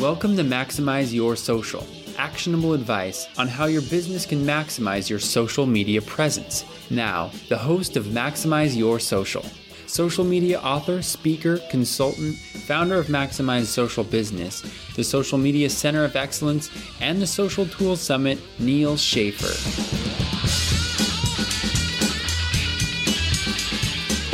Welcome to Maximize Your Social, actionable advice on how your business can maximize your social media presence. Now, the host of Maximize Your Social, social media author, speaker, consultant, founder of Maximize Social Business, the Social Media Center of Excellence, and the Social Tools Summit, Neal Schaffer.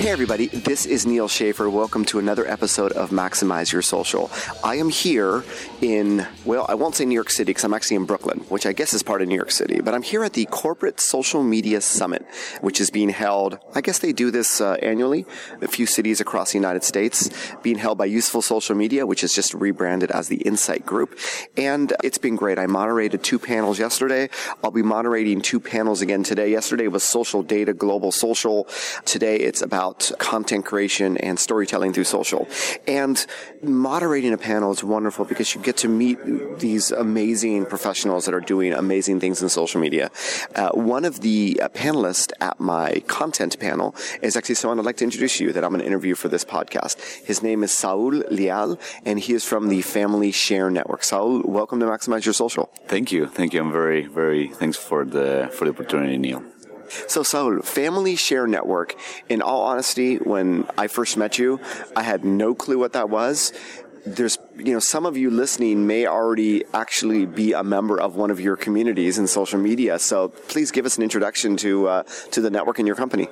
Hey, everybody, this is Neal Schaffer. Welcome to another episode of Maximize Your Social. I am here in, well, I won't say New York City because I'm actually in Brooklyn, which I guess is part of New York City, but I'm here at the Corporate Social Media Summit, which is being held, I guess they do this uh, annually, a few cities across the United States, being held by Useful Social Media, which is just rebranded as the Insight Group. And it's been great. I moderated two panels yesterday. I'll be moderating two panels again today. Yesterday was social data, global social. Today it's about about content creation and storytelling through social. And moderating a panel is wonderful because you get to meet these amazing professionals that are doing amazing things in social media. Uh, one of the uh, panelists at my content panel is actually someone I'd like to introduce you that I'm going to interview for this podcast. His name is Saul Leal, and he is from the Family Share Network. Saul, welcome to Maximize Your Social. Thank you. Thank you. I'm very, very thanks for the for the opportunity, Neal. So, Saul, Family Share Network, in all honesty, when I first met you, I had no clue what that was. There's you know some of you listening may already actually be a member of one of your communities in social media. So please give us an introduction to uh, to the network and your company.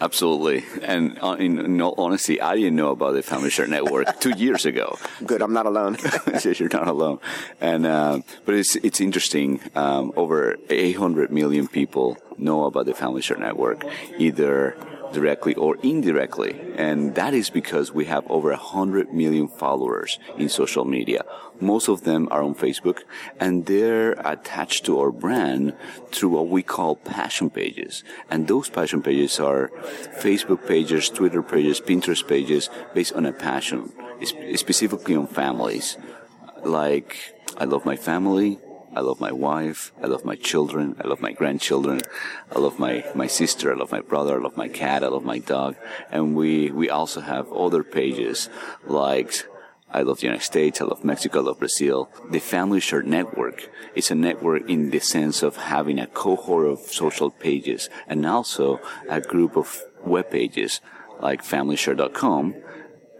Absolutely. And uh, in, in all honesty i didn't know about the family share network two years ago. Good i'm not alone. You're not alone. And uh, but it's it's interesting. Um, over 800 million people know about the Family Share Network, either directly or indirectly. And that is because we have over 100 million followers in social media. Most of them are on Facebook and they're attached to our brand through what we call passion pages. And those passion pages are Facebook pages, Twitter pages, Pinterest pages based on a passion, specifically on families. Like, I love my family. I love my wife. I love my children. I love my grandchildren. I love my, my sister. I love my brother. I love my cat. I love my dog. And we, we also have other pages like I love the United States. I love Mexico. I love Brazil. The Family Share Network is a network in the sense of having a cohort of social pages and also a group of web pages like FamilyShare.com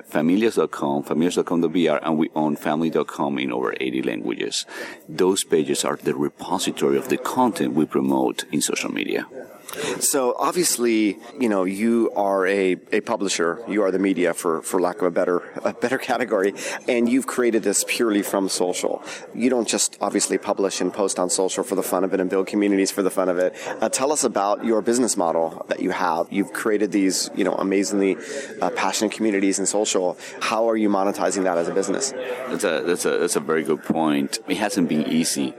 familias.com, familias.com.br, and we own family.com in over 80 languages. Those pages are the repository of the content we promote in social media. So obviously, you know, you are a, a publisher. You are the media for, for lack of a better a better category, and you've created this purely from social. You don't just obviously publish and post on social for the fun of it and build communities for the fun of it. Uh, tell us about your business model that you have. You've created these, you know, amazingly uh, passionate communities in social. How are you monetizing that as a business? That's a that's a that's a very good point. It hasn't been easy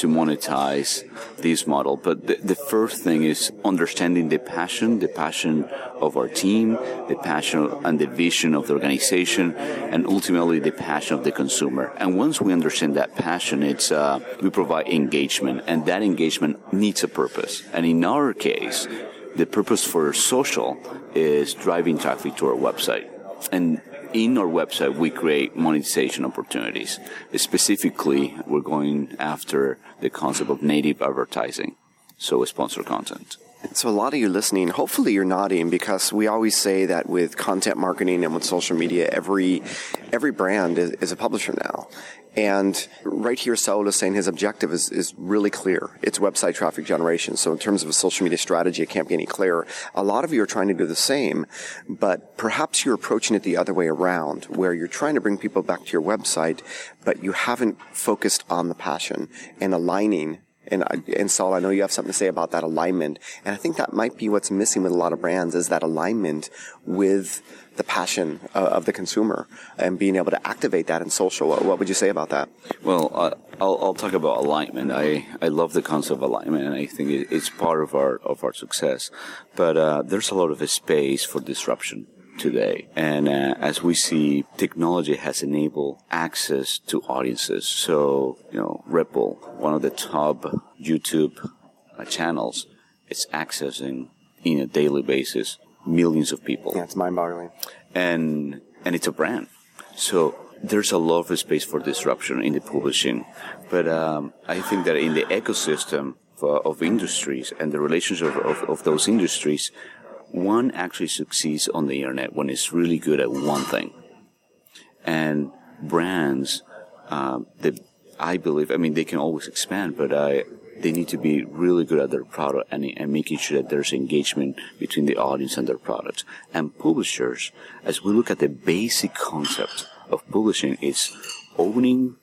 to monetize this model. But the, the, first thing is understanding the passion, the passion of our team, the passion and the vision of the organization, and ultimately the passion of the consumer. And once we understand that passion, it's uh, we provide engagement, and that engagement needs a purpose. And in our case, the purpose for social is driving traffic to our website. And in our website, we create monetization opportunities. Specifically, we're going after the concept of native advertising, so sponsor content. So a lot of you listening, hopefully you're nodding because we always say that with content marketing and with social media, every every brand is, is a publisher now. And right here, Saul is saying his objective is, is really clear. It's website traffic generation. So in terms of a social media strategy, it can't be any clearer. A lot of you are trying to do the same, but perhaps you're approaching it the other way around, where you're trying to bring people back to your website, but you haven't focused on the passion and aligning and, and Saul, I know you have something to say about that alignment. And I think that might be what's missing with a lot of brands is that alignment with the passion uh, of the consumer and being able to activate that in social. What would you say about that? Well, uh, I'll, I'll, talk about alignment. I, I love the concept of alignment, and I think it's part of our of our success. But uh, there's a lot of space for disruption today. And uh, as we see, technology has enabled access to audiences. So, you know, Ripple, one of the top YouTube uh, channels, is accessing in a daily basis millions of people. Yeah, it's mind-boggling. And and it's a brand. So there's a lot of space for disruption in the publishing, but um, I think that in the ecosystem of, of industries and the relationship of, of, of, those industries, one actually succeeds on the internet when it's really good at one thing, and brands, uh, that I believe, I mean, they can always expand, but I they need to be really good at their product and, and making sure that there's engagement between the audience and their products. And publishers, as we look at the basic concept of publishing, is owning,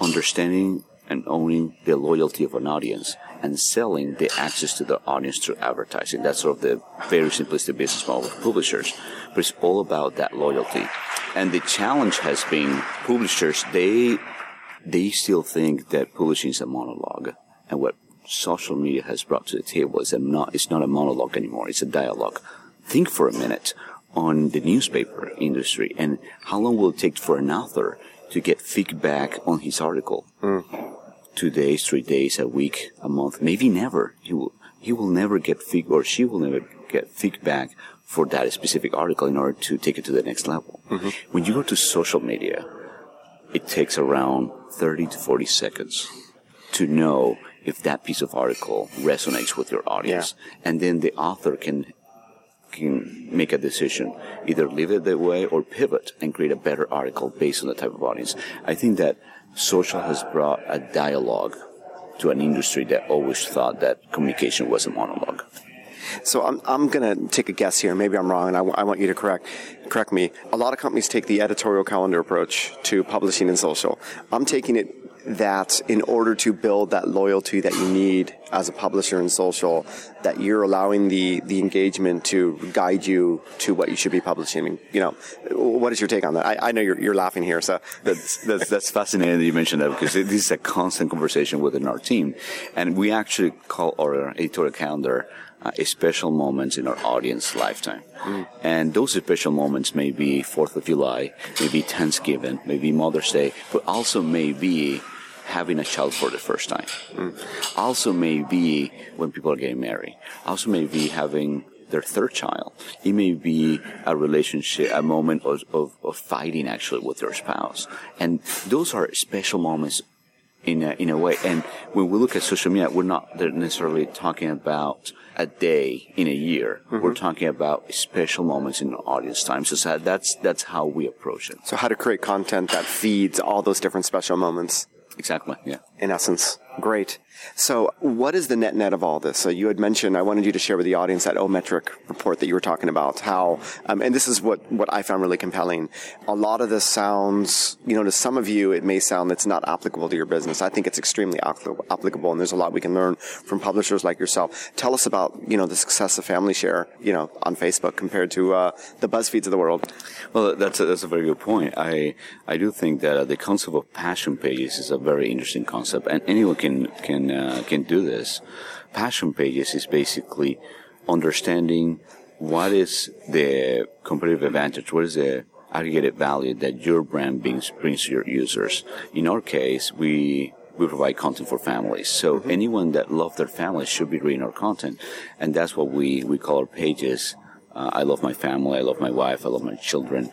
understanding, and owning the loyalty of an audience and selling the access to the audience through advertising. That's sort of the very simplistic business model of publishers. But it's all about that loyalty. And the challenge has been publishers, they they still think that publishing is a monologue. And what social media has brought to the table is not, it's not a monologue anymore, it's a dialogue. Think for a minute on the newspaper industry and how long will it take for an author to get feedback on his article? Mm. Two days, three days, a week, a month, maybe never. He will, he will never get feedback or she will never get feedback for that specific article in order to take it to the next level. Mm-hmm. When you go to social media, it takes around 30 to 40 seconds to know if that piece of article resonates with your audience. Yeah. And then the author can can make a decision, either leave it that way or pivot and create a better article based on the type of audience. I think that social has brought a dialogue to an industry that always thought that communication was a monologue. So I'm, I'm going to take a guess here. Maybe I'm wrong, and I, w- I want you to correct correct me. A lot of companies take the editorial calendar approach to publishing and social. I'm taking it that in order to build that loyalty that you need as a publisher in social, that you're allowing the, the engagement to guide you to what you should be publishing. You know, what is your take on that? I, I know you're, you're laughing here, so. That's, that's, that's fascinating that you mentioned that because this is a constant conversation within our team. And we actually call our editorial calendar uh, special moments in our audience lifetime. Mm. And those special moments may be 4th of July, maybe Thanksgiving, maybe Mother's Day, but also may be having a child for the first time. Mm. Also, maybe when people are getting married. Also, maybe having their third child. It may be a relationship, a moment of, of, of fighting actually with your spouse. And those are special moments in a, in a way. And when we look at social media, we're not necessarily talking about a day in a year. Mm-hmm. We're talking about special moments in audience time. So that's that's how we approach it. So how to create content that feeds all those different special moments. Exactly. Yeah. In essence. Great. So, what is the net net of all this? So, you had mentioned I wanted you to share with the audience that Ometric report that you were talking about. How, um, and this is what what I found really compelling. A lot of this sounds, you know, to some of you, it may sound it's not applicable to your business. I think it's extremely applicable, and there's a lot we can learn from publishers like yourself. Tell us about, you know, the success of Family Share, you know, on Facebook compared to uh, the BuzzFeeds of the world. Well, that's a, that's a very good point. I I do think that uh, the concept of passion pages is a very interesting concept, and anyone can can uh, can do this. Passion pages is basically understanding what is the competitive advantage, what is the aggregated value that your brand brings, brings to your users. In our case, we we provide content for families. So mm-hmm. anyone that loves their family should be reading our content, and that's what we we call our pages. Uh, I love my family. I love my wife. I love my children,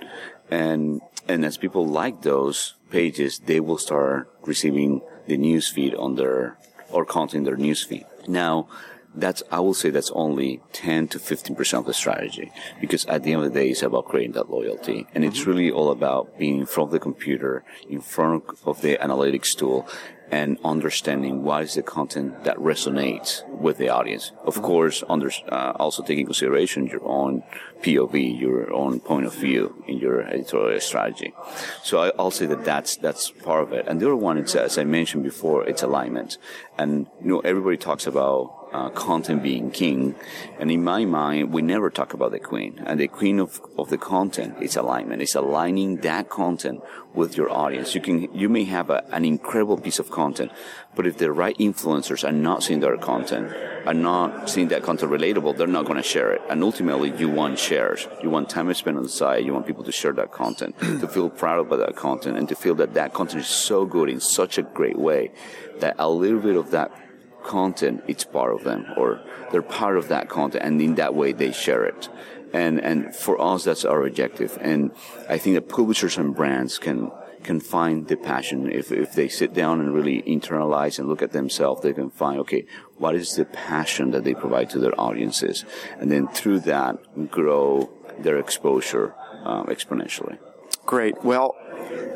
and and as people like those pages, they will start receiving the news feed on their or content in their news feed. Now, that's I will say that's only 10 to 15 percent of the strategy because at the end of the day it's about creating that loyalty and it's mm-hmm. really all about being in front of the computer in front of the analytics tool and understanding what is the content that resonates with the audience. Of mm-hmm. course, under, uh, also taking consideration your own POV, your own point of view in your editorial strategy. So I, will say that that's that's part of it. And the other one, it's as I mentioned before, it's alignment. And you know, everybody talks about uh, content being king. And in my mind, we never talk about the queen. And the queen of, of the content is alignment. It's aligning that content with your audience. You can, you may have a, an incredible piece of content, but if the right influencers are not seeing their content, are not seeing that content relatable, they're not going to share it. And ultimately, you want shares. You want time spent on the site. You want people to share that content, to feel proud about that content, and to feel that that content is so good in such a great way that a little bit of that content it's part of them or they're part of that content and in that way they share it And, and for us, that's our objective. And I think that publishers and brands can, can find the passion. If, if they sit down and really internalize and look at themselves, they can find, okay, what is the passion that they provide to their audiences? And then through that, grow their exposure um, exponentially. Great. Well,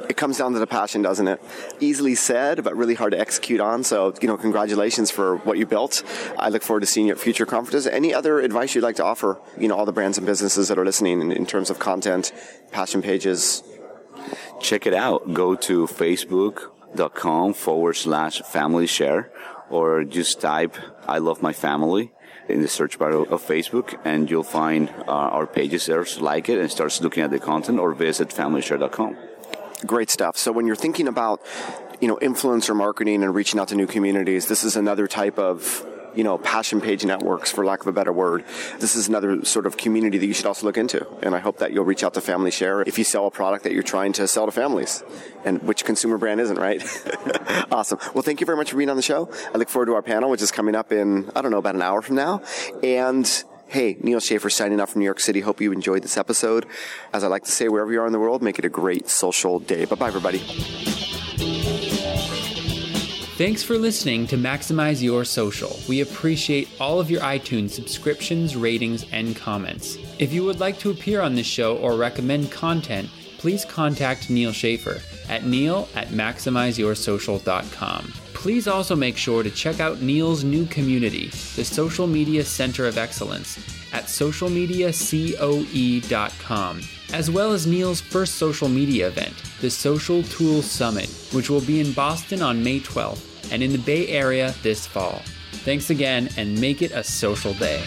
it comes down to the passion, doesn't it? Easily said, but really hard to execute on. So, you know, congratulations for what you built. I look forward to seeing you at future conferences. Any other advice you'd like to offer, you know, all the brands and businesses that are listening in, in terms of content, passion pages? Check it out. Go to facebook.com forward slash family share or just type I love my family in the search bar of Facebook and you'll find uh, our pages there. So like it and start looking at the content or visit familyshare.com. Great stuff. So when you're thinking about, you know, influencer marketing and reaching out to new communities, this is another type of you know, passion page networks, for lack of a better word. This is another sort of community that you should also look into. And I hope that you'll reach out to Family Share if you sell a product that you're trying to sell to families. And which consumer brand isn't, right? awesome. Well, thank you very much for being on the show. I look forward to our panel, which is coming up in, I don't know, about an hour from now. And Hey, Neal Schaffer signing off from New York City. Hope you enjoyed this episode. As I like to say, wherever you are in the world, make it a great social day. Bye bye, everybody. Thanks for listening to Maximize Your Social. We appreciate all of your iTunes subscriptions, ratings, and comments. If you would like to appear on this show or recommend content, please contact Neal Schaffer at neal at maximizeyoursocial.com. Please also make sure to check out Neal's new community, the Social Media Center of Excellence, at socialmediacoe.com, as well as Neal's first social media event, the Social Tools Summit, which will be in Boston on May 12th and in the Bay Area this fall. Thanks again and make it a social day.